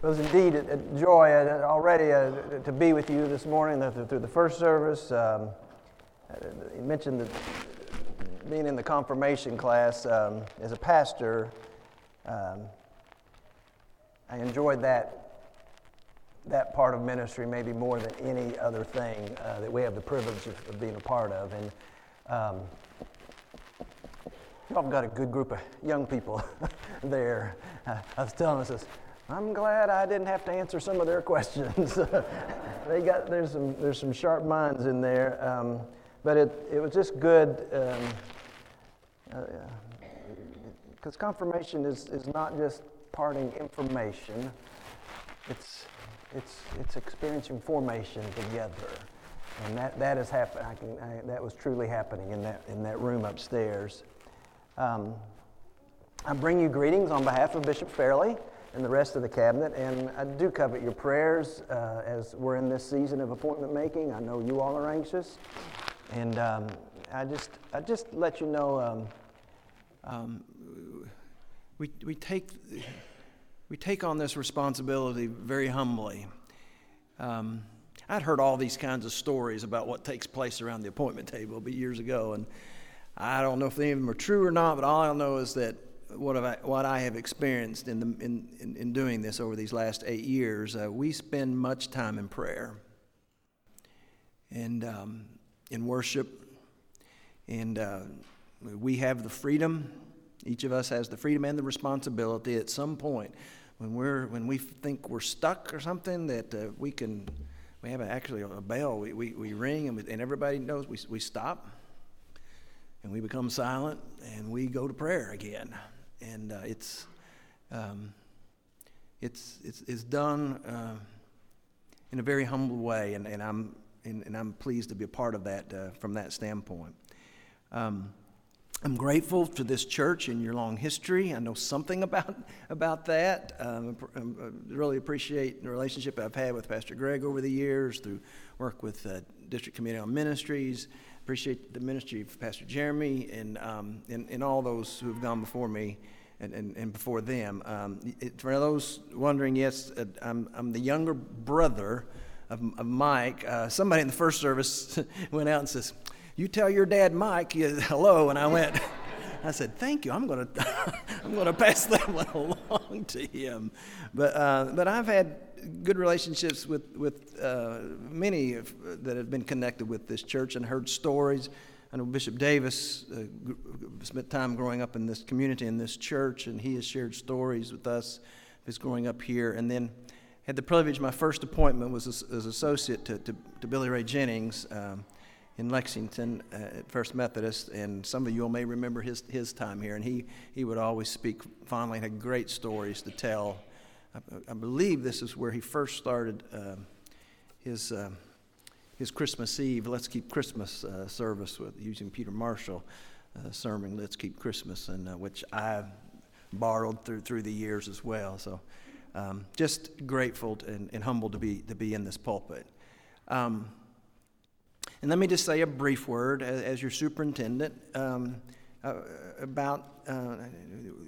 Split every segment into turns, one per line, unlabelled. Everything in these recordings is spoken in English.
It was indeed a joy uh, already uh, to be with you this morning through the first service. Um, you mentioned that being in the confirmation class um, as a pastor, um, I enjoyed that, that part of ministry maybe more than any other thing uh, that we have the privilege of, of, being a part of. And um, y'all got a good group of young people there. Uh, I was telling us this I'm glad I didn't have to answer some of their questions. they got there's some there's some sharp minds in there, um, but it it was just good because um, uh, confirmation is is not just parting information. It's it's it's experiencing formation together, and that that is happen. I can I, that was truly happening in that in that room upstairs. Um, I bring you greetings on behalf of Bishop Fairley and the rest of the cabinet. And I do covet your prayers uh, as we're in this season of appointment making. I know you all are anxious. And um, I, just, I just let you know um, um, we, we, take, we take on this responsibility very humbly. Um, I'd heard all these kinds of stories about what takes place around the appointment table, but years ago, and I don't know if any of them are true or not, but all I know is that what, I, what I have experienced in, the, in, in, in, doing this over these last eight years, uh, we spend much time in prayer and um, in worship. And uh, we have the freedom, each of us has the freedom and the responsibility at some point when, we're, when we think we're stuck or something that uh, we can, we have actually a bell, we, we, we ring and, we, and everybody knows we, we stop and we become silent and we go to prayer again and uh, it's, um, it's, it's, it's done uh, in a very humble way, and, and, I'm, and, and, I'm pleased to be a part of that uh, from that standpoint. Um, I'm grateful for this church and your long history. I know something about, about that. Um, I um, uh, really appreciate the relationship I've had with Pastor Greg over the years through work with uh, District Committee on Ministries. Appreciate the ministry of Pastor Jeremy and, um, and, and all those who have gone before me and, and, and before them. Um, it, for those wondering, yes, uh, I'm, I'm the younger brother of, of Mike. Uh, somebody in the first service went out and says, You tell your dad, Mike, hello. And I went, I said, "Thank you. I'm going to, I'm going to pass that one along to him." But, uh, but I've had good relationships with, with uh, many of, that have been connected with this church and heard stories. I know Bishop Davis uh, spent time growing up in this community, in this church, and he has shared stories with us of his growing up here. And then had the privilege, my first appointment was as, as associate to, to, to, Billy Ray Jennings um, in Lexington uh, at First Methodist. And some of you all may remember his, his time here. And he, he would always speak fondly and had great stories to tell I, I believe this is where he first started uh, his, uh, his Christmas Eve, Let's Keep Christmas uh, service with using Peter Marshall uh, sermon, Let's Keep Christmas, and uh, which I borrowed through, through the years as well. So um, just grateful and, and, humbled to be, to be in this pulpit. Um, and let me just say a brief word as, as your superintendent. Um, uh, about, uh,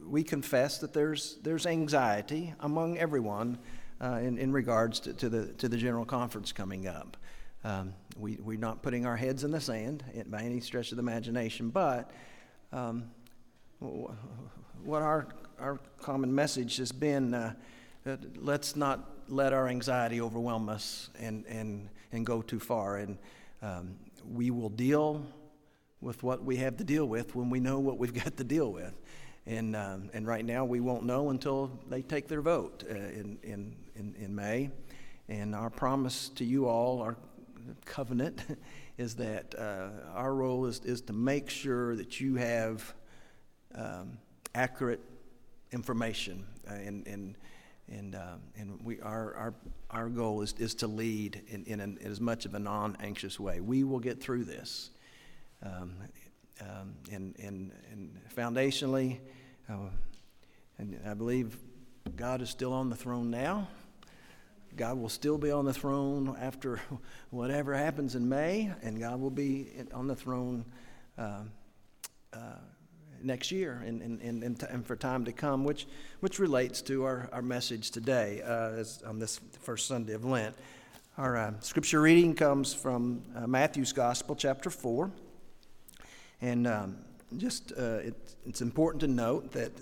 we confess that there's, there's anxiety among everyone uh, in, in regards to, to, the, to the General Conference coming up. Um, we, we're not putting our heads in the sand by any stretch of the imagination, but um, what our, our common message has been uh, let's not let our anxiety overwhelm us and, and, and go too far. And um, we will deal with what we have to deal with when we know what we've got to deal with. And, um, and right now, we won't know until they take their vote uh, in, in, in, in, May. And our promise to you all, our covenant, is that uh, our role is, is to make sure that you have um, accurate information. Uh, and, and, and, um, and we, our, our, our goal is, is to lead in, in, an, in as much of a non anxious way. We will get through this. Um, um, and, and, and foundationally, uh, and I believe God is still on the throne now. God will still be on the throne after whatever happens in May, and God will be on the throne uh, uh, next year and, and, and, and, for time to come, which, which relates to our, our message today uh, as, on this first Sunday of Lent. Our uh, scripture reading comes from uh, Matthew's Gospel, chapter 4. And um, just uh, it, it's important to note that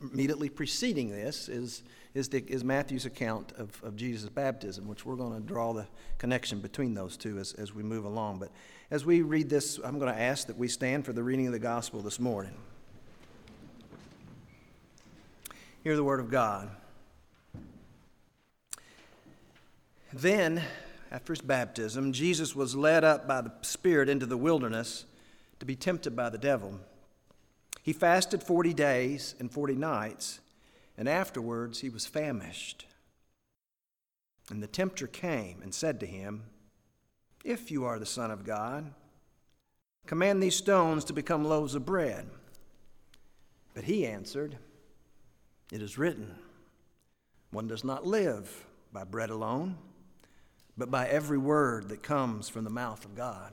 immediately preceding this is, is, the, is Matthew's account of, of Jesus' baptism, which we're going to draw the connection between those two as, as we move along. But as we read this, I'm going to ask that we stand for the reading of the gospel this morning. Hear the word of God. Then, after his baptism, Jesus was led up by the Spirit into the wilderness to be tempted by the devil. He fasted 40 days and 40 nights, and afterwards he was famished. And the tempter came and said to him, if you are the Son of God. Command these stones to become loaves of bread. But he answered, It is written, One does not live by bread alone, but by every word that comes from the mouth of God.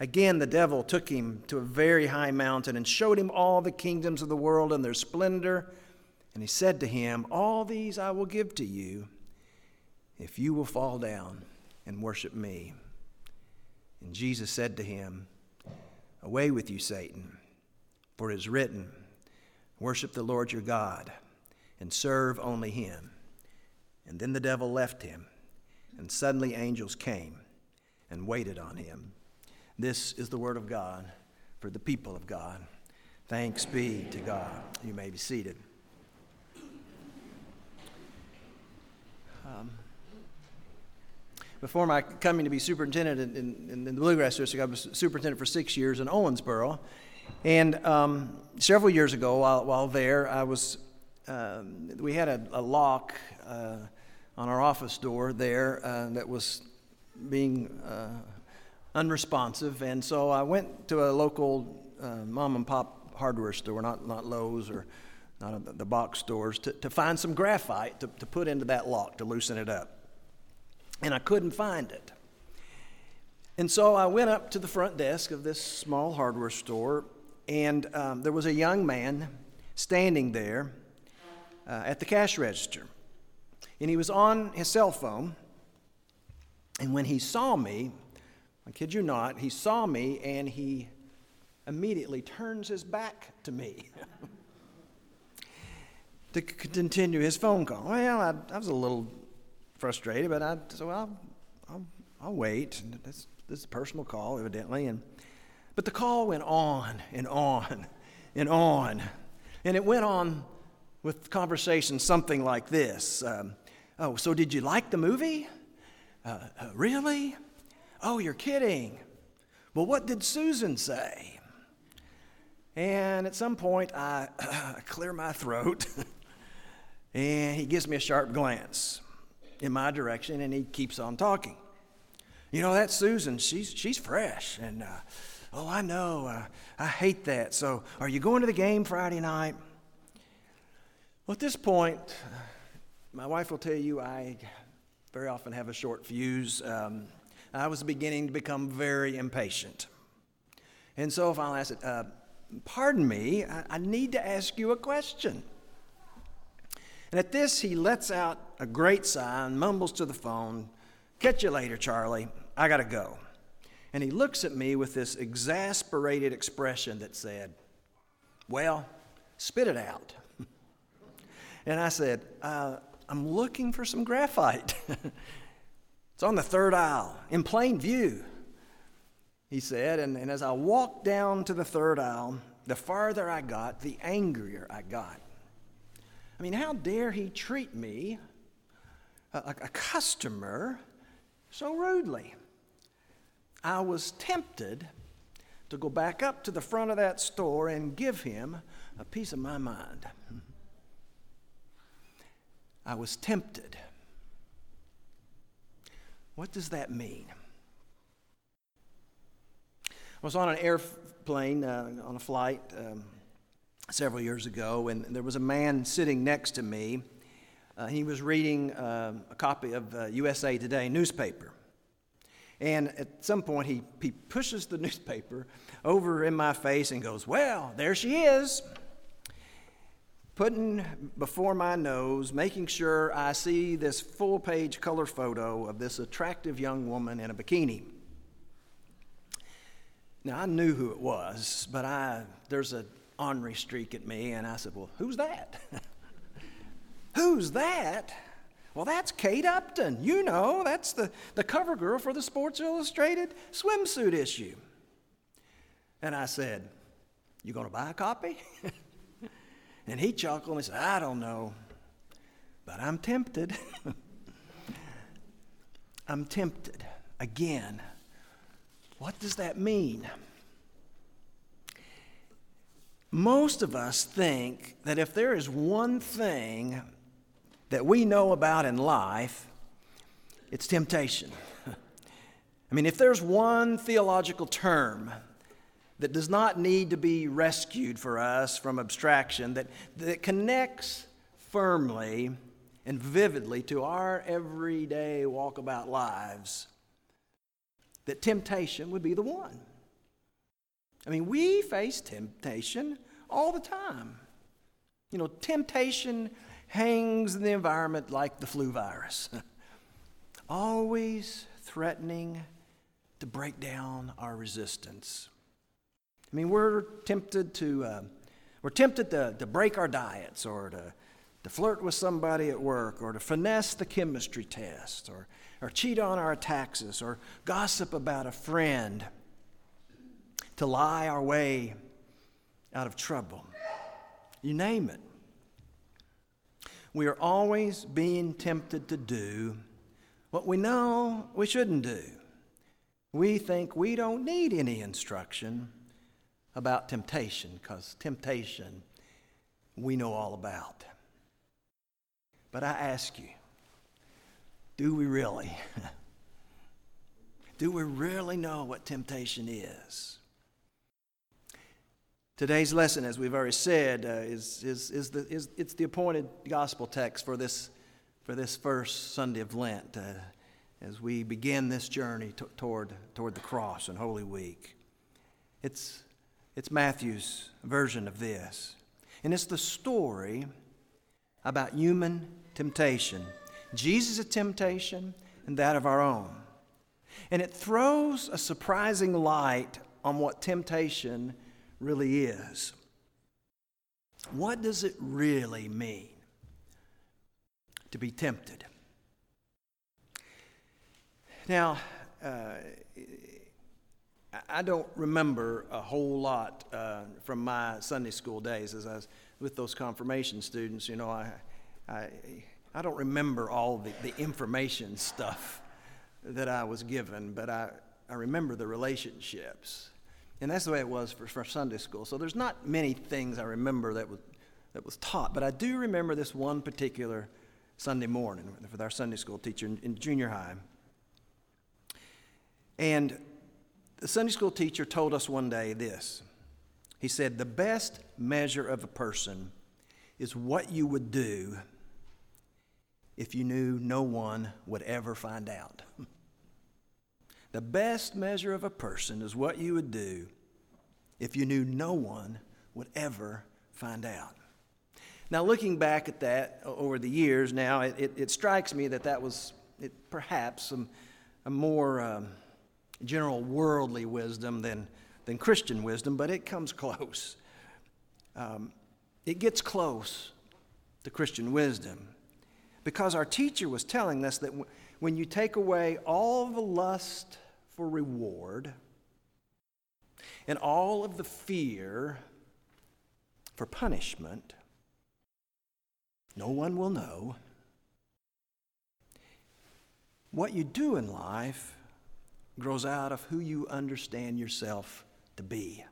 Again, the devil took him to a very high mountain and showed him all the kingdoms of the world and their splendor. And he said to him, All these I will give to you if you will fall down and worship me. And Jesus said to him, Away with you, Satan, for it is written, Worship the Lord your God and serve only him. And then the devil left him, and suddenly angels came and waited on him. This is the word of God for the people of God. Thanks be to God. You may be seated. Um, before my coming to be superintendent in, in, in the Bluegrass District, I was superintendent for six years in Owensboro. And um, several years ago, while, while there, I was, um, we had a, a lock uh, on our office door there uh, that was being uh, unresponsive. And so I went to a local uh, mom and pop hardware store, not, not Lowe's or not the box stores, to, to find some graphite to, to put into that lock to loosen it up and I couldn't find it. And so I went up to the front desk of this small hardware store, and um, there was a young man standing there uh, at the cash register. And he was on his cell phone. And when he saw me, I kid you not, he saw me and he immediately turns his back to me to continue his phone call. Well, I, I was a little frustrated, but I said, well, I'll, I'll wait. This, this is a personal call, evidently. And, but the call went on and on and on. And it went on with conversation something like this um, Oh, so did you like the movie? Uh, uh, really? Oh, you're kidding. Well, what did Susan say? And at some point, I, clear my throat, and he gives me a sharp glance in my direction, and he keeps on talking. You know, that Susan, she's, she's fresh. And, uh, oh, I know, uh, I hate that. So, are you going to the game Friday night? Well, at this point, my wife will tell you I very often have a short fuse. Um, I was beginning to become very impatient. And so finally I said, uh, Pardon me, I, I need to ask you a question. And at this, he lets out a great sigh and mumbles to the phone, Catch you later, Charlie. I got to go. And he looks at me with this exasperated expression that said, Well, spit it out. and I said, uh, I'm looking for some graphite. it's on the third aisle, in plain view, he said. And, and as I walked down to the third aisle, the farther I got, the angrier I got. I mean, how dare he treat me, a, a customer, so rudely? I was tempted to go back up to the front of that store and give him a piece of my mind. I was tempted. What does that mean? I was on an airplane uh, on a flight um, several years ago, and there was a man sitting next to me. Uh, he was reading uh, a copy of USA uh, Today newspaper. And at some point, he, he pushes the newspaper over in my face and goes, Well, there she is. Putting before my nose, making sure I see this full page color photo of this attractive young woman in a bikini. Now, I knew who it was, but I, there's an ornery streak at me, and I said, Well, who's that? who's that? Well, that's Kate Upton. You know, that's the, the cover girl for the Sports Illustrated swimsuit issue. And I said, You to buy a copy? and he chuckled and said, I don't know, but I'm tempted. I'm tempted. Again, what does that mean? Most of us think that if there is one thing that we know about in life, it's temptation. I mean, if there's one theological term that does not need to be rescued for us from abstraction, that, that connects firmly and vividly to our everyday walkabout lives, that temptation would be the one. I mean, we face temptation all the time. You know, temptation hangs in the environment like the flu virus, always threatening to break down our resistance. I mean, we're tempted to, uh, we're tempted to, to break our diets or to, to flirt with somebody at work or to finesse the chemistry test or, or cheat on our taxes or gossip about a friend, to lie our way out of trouble. You name it. We are always being tempted to do what we know we shouldn't do. We think we don't need any instruction about temptation because temptation we know all about. But I ask you, do we really? do we really know what temptation is? Today's lesson, as we've already said, uh, is, is, is, the, is it's the appointed gospel text for this, for this first Sunday of Lent uh, as we begin this journey t- toward, toward the cross and Holy Week. It's, it's Matthew's version of this. And it's the story about human temptation Jesus' temptation and that of our own. And it throws a surprising light on what temptation really is. What does it really mean to be tempted? Now, uh, I don't remember a whole lot uh, from my Sunday school days as I was with those confirmation students. You know, I, I, I don't remember all the, the information stuff that I was given, but I, I remember the relationships. And that's the way it was for, for Sunday school. So there's not many things I remember that was, that was taught, but I do remember this one particular Sunday morning with our Sunday school teacher in, in junior high. And the Sunday school teacher told us one day this. He said, The best measure of a person is what you would do if you knew no one would ever find out. The best measure of a person is what you would do if you knew no one would ever find out. Now, looking back at that over the years now, it, it, it strikes me that that was it, perhaps some, a more um, general worldly wisdom than, than Christian wisdom, but it comes close. Um, it gets close to Christian wisdom because our teacher was telling us that w- when you take away all the lust for reward and all of the fear for punishment, no one will know. What you do in life grows out of who you understand yourself to be.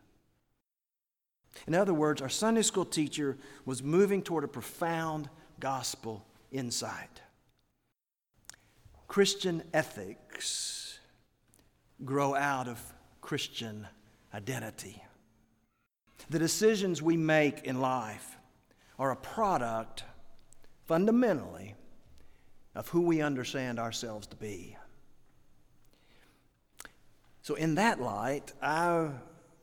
In other words, our Sunday school teacher was moving toward a profound gospel insight. Christian ethics grow out of Christian identity. The decisions we make in life are a product, fundamentally, of who we understand ourselves to be. So, in that light, I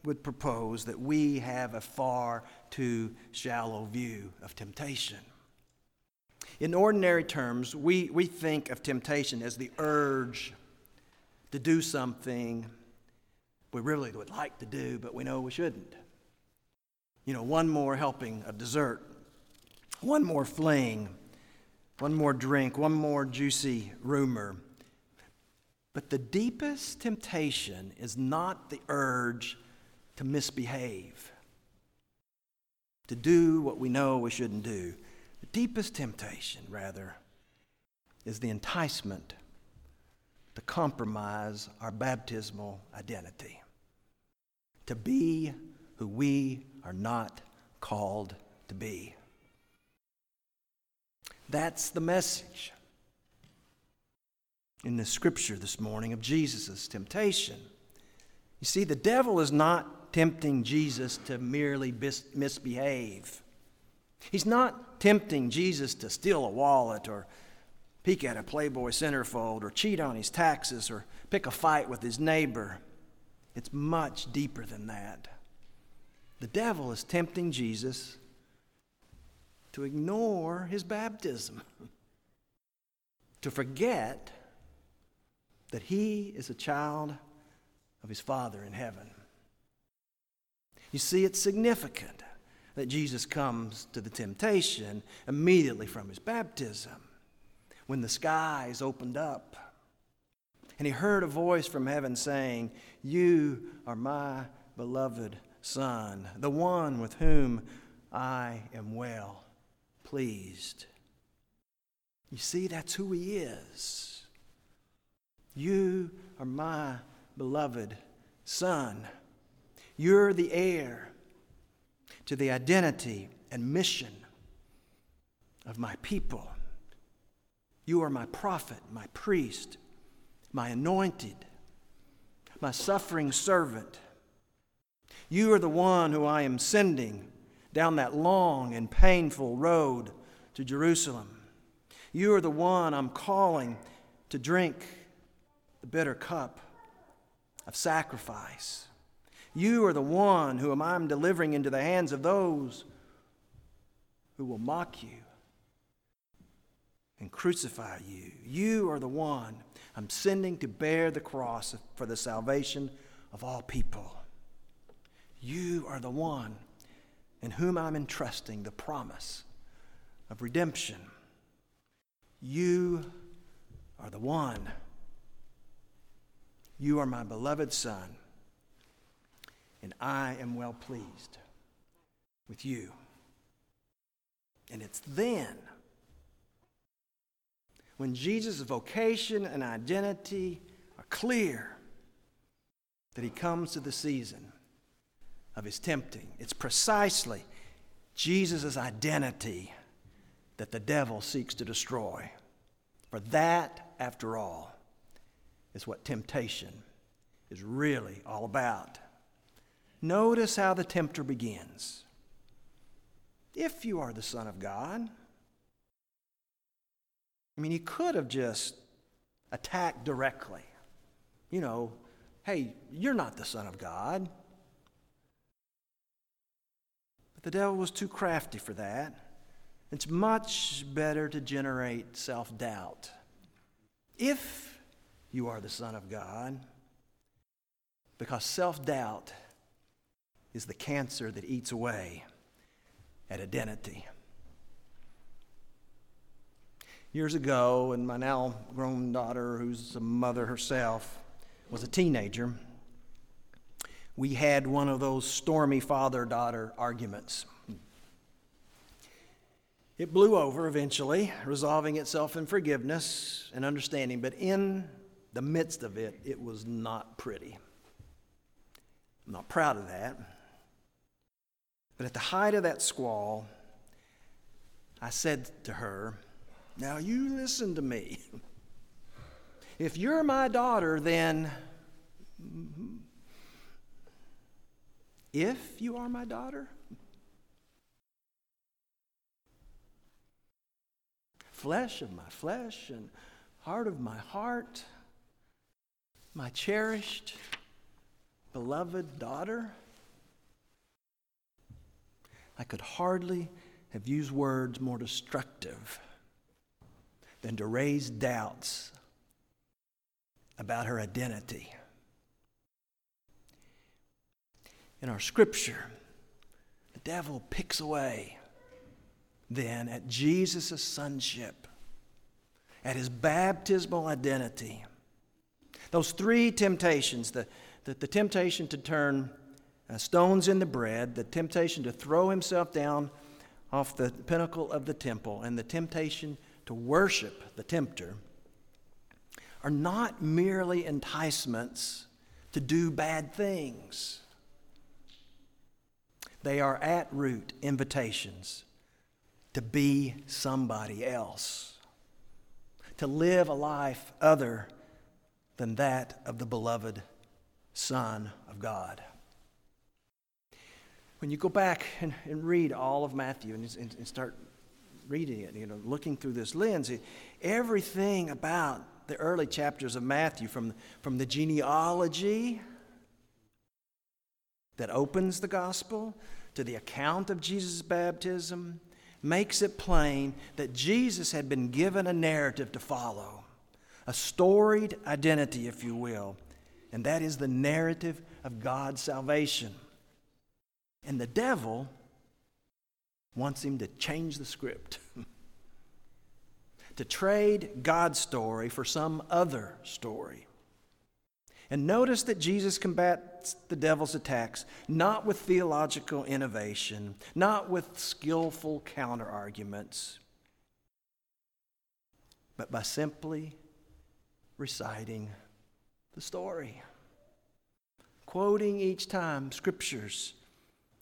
would propose that we have a far too shallow view of temptation. In ordinary terms, we, we think of temptation as the urge to do something we really would like to do, but we know we shouldn't. You know, one more helping of dessert, one more fling, one more drink, one more juicy rumor. But the deepest temptation is not the urge to misbehave, to do what we know we shouldn't do. The deepest temptation, rather, is the enticement to compromise our baptismal identity, to be who we are not called to be. That's the message in the scripture this morning of Jesus' temptation. You see, the devil is not tempting Jesus to merely misbehave. He's not tempting Jesus to steal a wallet or peek at a Playboy centerfold or cheat on his taxes or pick a fight with his neighbor. It's much deeper than that. The devil is tempting Jesus to ignore his baptism, to forget that he is a child of his Father in heaven. You see, it's significant that Jesus comes to the temptation immediately from his baptism when the skies opened up. And he heard a voice from heaven saying, You are my beloved Son, the one with whom I am well pleased. You see, that's who he is. You are my beloved Son. You're the heir to the identity and mission of my people. You are my prophet, my priest, my anointed, my suffering servant. You are the one who I am sending down that long and painful road to Jerusalem. You are the one I'm calling to drink the bitter cup of sacrifice. You are the one whom I'm delivering into the hands of those who will mock you and crucify you. You are the one I'm sending to bear the cross for the salvation of all people. You are the one in whom I'm entrusting the promise of redemption. You are the one. You are my beloved Son, and I am well pleased with you. And it's then when Jesus' vocation and identity are clear that he comes to the season of his tempting. It's precisely Jesus' identity that the devil seeks to destroy. For that, after all, is what temptation is really all about. Notice how the tempter begins. If you are the Son of God, I mean, he could have just attacked directly. You know, hey, you're not the Son of God. But the devil was too crafty for that. It's much better to generate self doubt. If you are the Son of God, because self doubt is the cancer that eats away at identity. Years ago, and my now grown daughter, who's a mother herself, was a teenager, we had one of those stormy father daughter arguments. It blew over eventually, resolving itself in forgiveness and understanding, but in the midst of it, it was not pretty. I'm not proud of that. But at the height of that squall, I said to her, Now you listen to me. If you're my daughter, then. If you are my daughter? Flesh of my flesh and heart of my heart, my cherished, beloved daughter. I could hardly have used words more destructive than to raise doubts about her identity. In our scripture, the devil picks away then at Jesus' sonship, at his baptismal identity. Those three temptations the, the, the temptation to turn uh, stones into bread, the temptation to throw himself down off the pinnacle of the temple, and the temptation to worship the tempter are not merely enticements to do bad things. They are at root invitations to be somebody else, to live a life other than that of the beloved Son of God. When you go back and, and read all of Matthew and, and, and start reading it, you know, looking through this lens, everything about the early chapters of Matthew, from, from the genealogy that opens the gospel to the account of Jesus' baptism, makes it plain that Jesus had been given a narrative to follow, a storied identity, if you will, and that is the narrative of God's salvation. And the devil wants him to change the script. to trade God's story for some other story. And notice that Jesus combats the devil's attacks not with theological innovation, not with skillful counter arguments, but by simply reciting the story, quoting each time scriptures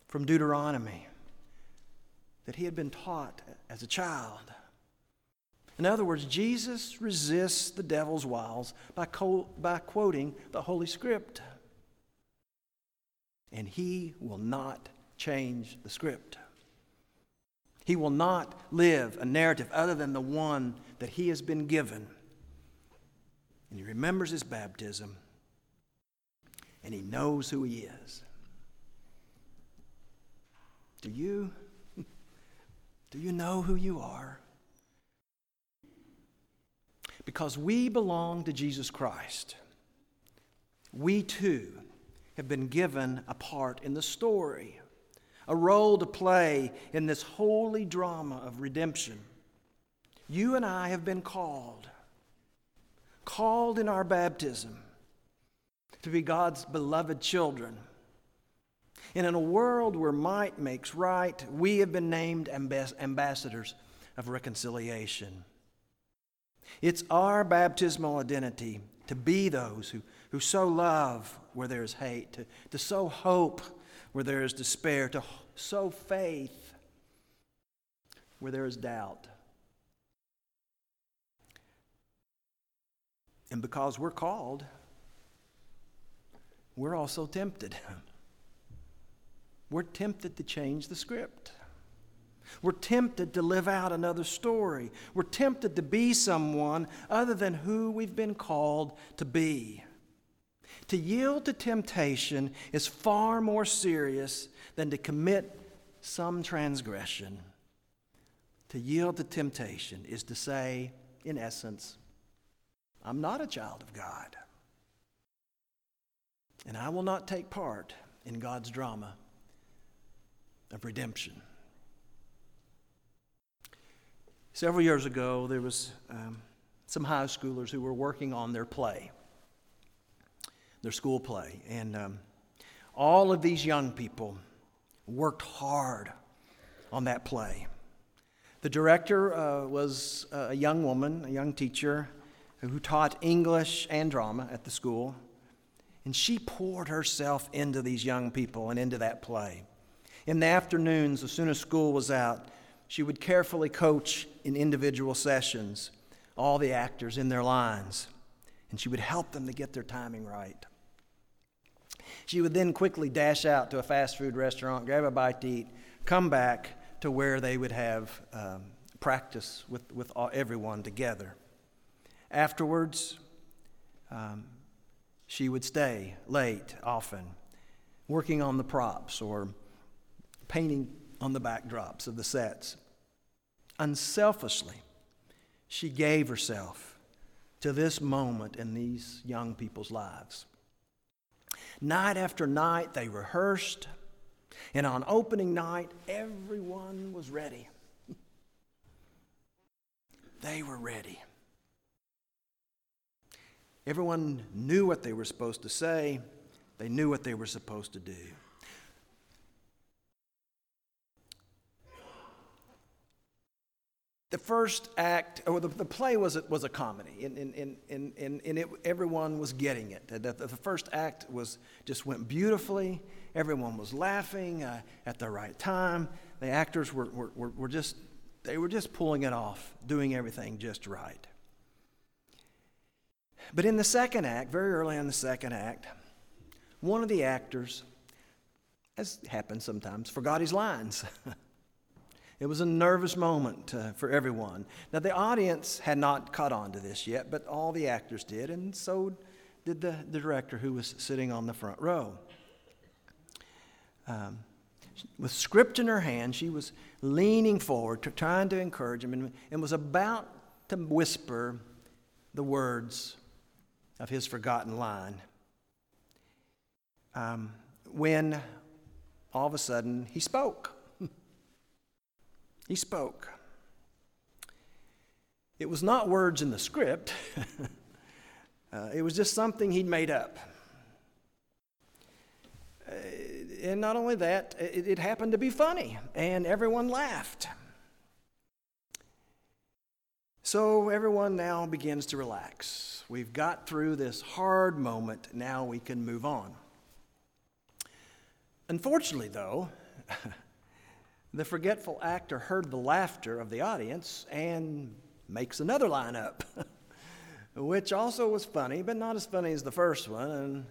from Deuteronomy that he had been taught as a child. In other words, Jesus resists the devil's wiles by, co- by quoting the Holy Script. And he will not change the script. He will not live a narrative other than the one that he has been given. And he remembers his baptism, and he knows who he is. Do you? Do you know who you are? Because we belong to Jesus Christ, we too have been given a part in the story, a role to play in this holy drama of redemption. You and I have been called, called in our baptism to be God's beloved children. And in a world where might makes right, we have been named ambassadors of reconciliation. It's our baptismal identity to be those who, who sow love where there is hate, to, to sow hope where there is despair, to sow faith where there is doubt. And because we're called, we're also tempted. We're tempted to change the script. We're tempted to live out another story. We're tempted to be someone other than who we've been called to be. To yield to temptation is far more serious than to commit some transgression. To yield to temptation is to say, in essence, I'm not a child of God. And I will not take part in God's drama of redemption. Several years ago, there was um, some high schoolers who were working on their play, their school play. And um, all of these young people worked hard on that play. The director uh, was a young woman, a young teacher who taught English and drama at the school. And she poured herself into these young people and into that play. In the afternoons, as soon as school was out, she would carefully coach in individual sessions all the actors in their lines, and she would help them to get their timing right. She would then quickly dash out to a fast food restaurant, grab a bite to eat, come back to where they would have um, practice with, with all, everyone together. Afterwards, um, she would stay late often, working on the props or painting on the backdrops of the sets. Unselfishly, she gave herself to this moment in these young people's lives. Night after night, they rehearsed, and on opening night, everyone was ready. they were ready. Everyone knew what they were supposed to say, they knew what they were supposed to do. the first act, or the, the play was was a comedy, and, and, and, and, and it, everyone was getting it. The, the, first act was just went beautifully. Everyone was laughing uh, at the right time. The actors were, were, were just, they were just pulling it off, doing everything just right. But in the second act, very early in the second act, one of the actors, as happens sometimes, forgot his lines. It was a nervous moment uh, for everyone. Now, the audience had not caught on to this yet, but all the actors did, and so did the, the director who was sitting on the front row. Um, with script in her hand, she was leaning forward, to, trying to encourage him, and, and was about to whisper the words of his forgotten line. Um, when all of a sudden he spoke. He spoke. It was not words in the script, uh, it was just something he'd made up. Uh, and not only that, it, it happened to be funny, and everyone laughed. So everyone now begins to relax. We've got through this hard moment, now we can move on. Unfortunately, though, The forgetful actor heard the laughter of the audience and makes another line up, which also was funny, but not as funny as the first one. And,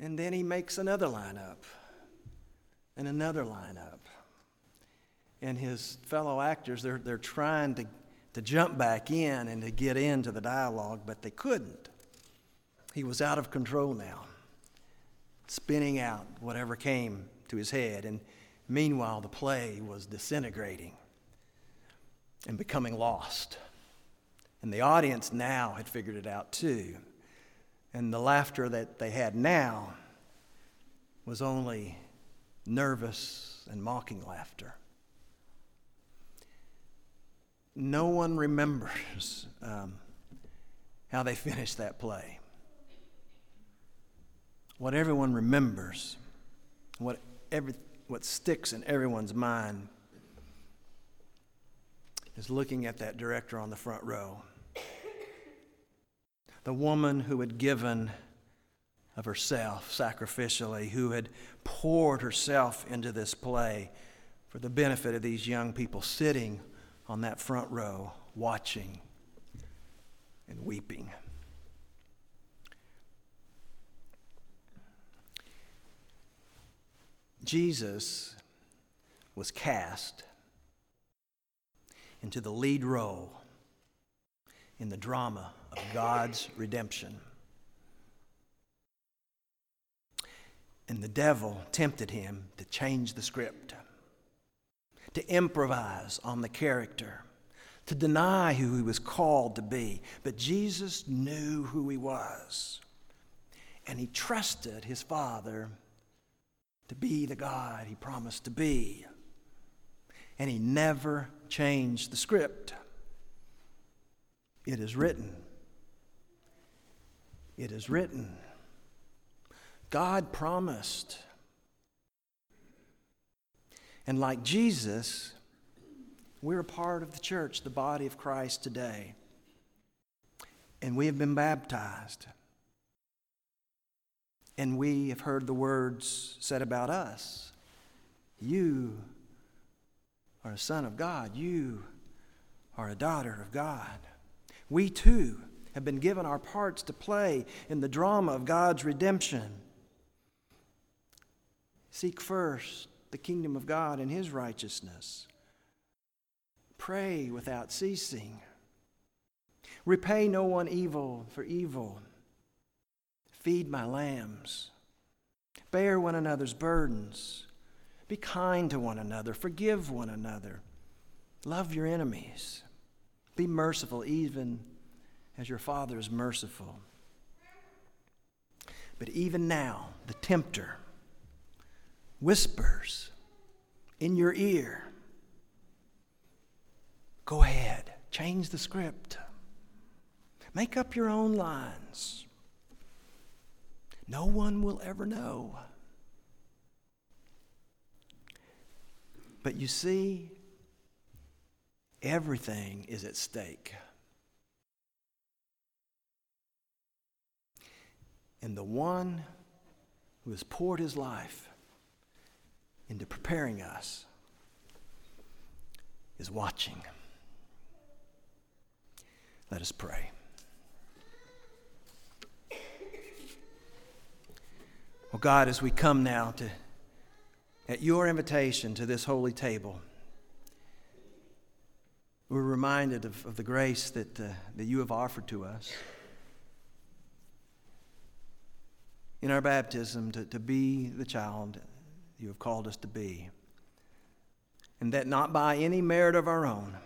and then he makes another line up and another line up. And his fellow actors, they're, they're trying to, to jump back in and to get into the dialogue, but they couldn't. He was out of control now, spinning out whatever came to his head. And Meanwhile, the play was disintegrating and becoming lost. And the audience now had figured it out too. And the laughter that they had now was only nervous and mocking laughter. No one remembers um, how they finished that play. What everyone remembers, what every, what sticks in everyone's mind is looking at that director on the front row. The woman who had given of herself sacrificially, who had poured herself into this play for the benefit of these young people sitting on that front row, watching and weeping. Jesus was cast into the lead role in the drama of God's redemption. And the devil tempted him to change the script, to improvise on the character, to deny who he was called to be. But Jesus knew who he was, and he trusted his Father to be the God he promised to be. And he never changed the script. It is written. It is written. God promised. And like Jesus, we're a part of the church, the body of Christ today. And we have been baptized. And we have heard the words said about us You are a son of God. You are a daughter of God. We too have been given our parts to play in the drama of God's redemption. Seek first the kingdom of God and his righteousness. Pray without ceasing. Repay no one evil for evil. Feed my lambs. Bear one another's burdens. Be kind to one another. Forgive one another. Love your enemies. Be merciful, even as your Father is merciful. But even now, the tempter whispers in your ear go ahead, change the script, make up your own lines. No one will ever know. But you see, everything is at stake. And the one who has poured his life into preparing us is watching. Let us pray. Well, God, as we come now to at your invitation to this holy table, we're reminded of, of the grace that, uh, that you have offered to us. In our baptism, to, to be the child you have called us to be. And that not by any merit of our own,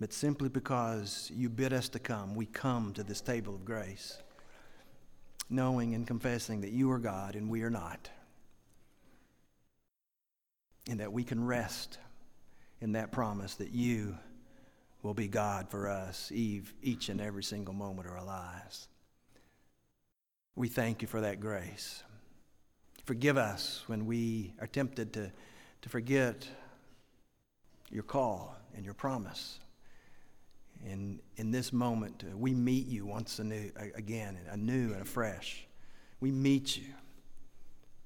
but simply because you bid us to come, we come to this table of grace knowing and confessing that you are God and we are not. And that we can rest in that promise that you will be God for us Eve, each and every single moment of our lives. We thank you for that grace. Forgive us when we are tempted to, to forget your call and your promise. And in this moment, uh, we meet you once anew, again, anew and afresh. We meet you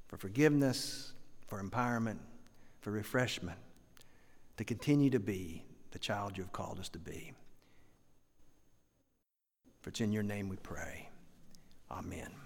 for forgiveness, for empowerment, for refreshment, to continue to be the child you have called us to be. For it's in your name we pray. Amen.